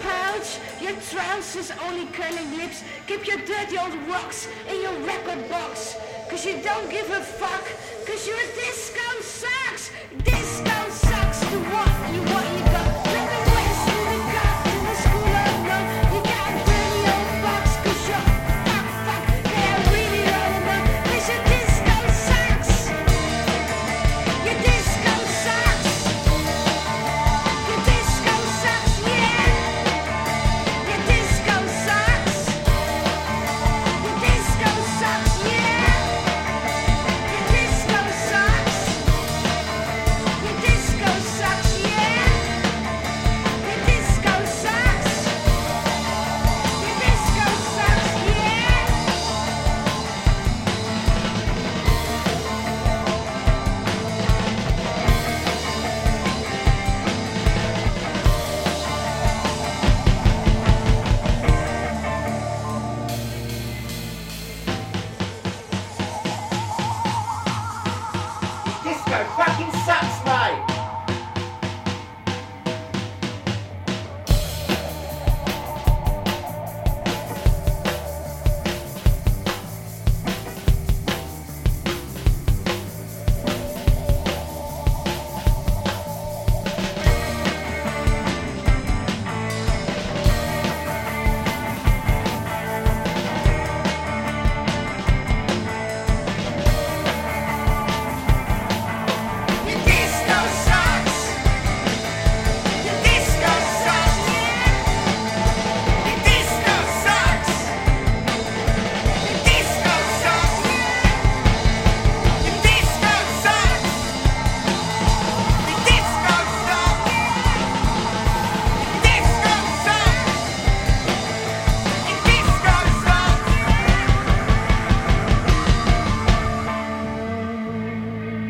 pouch, your trousers only curling lips. Keep your dirty old rocks in your record box. Cause you don't give a fuck. Cause your disco sucks. Disco fucking suck.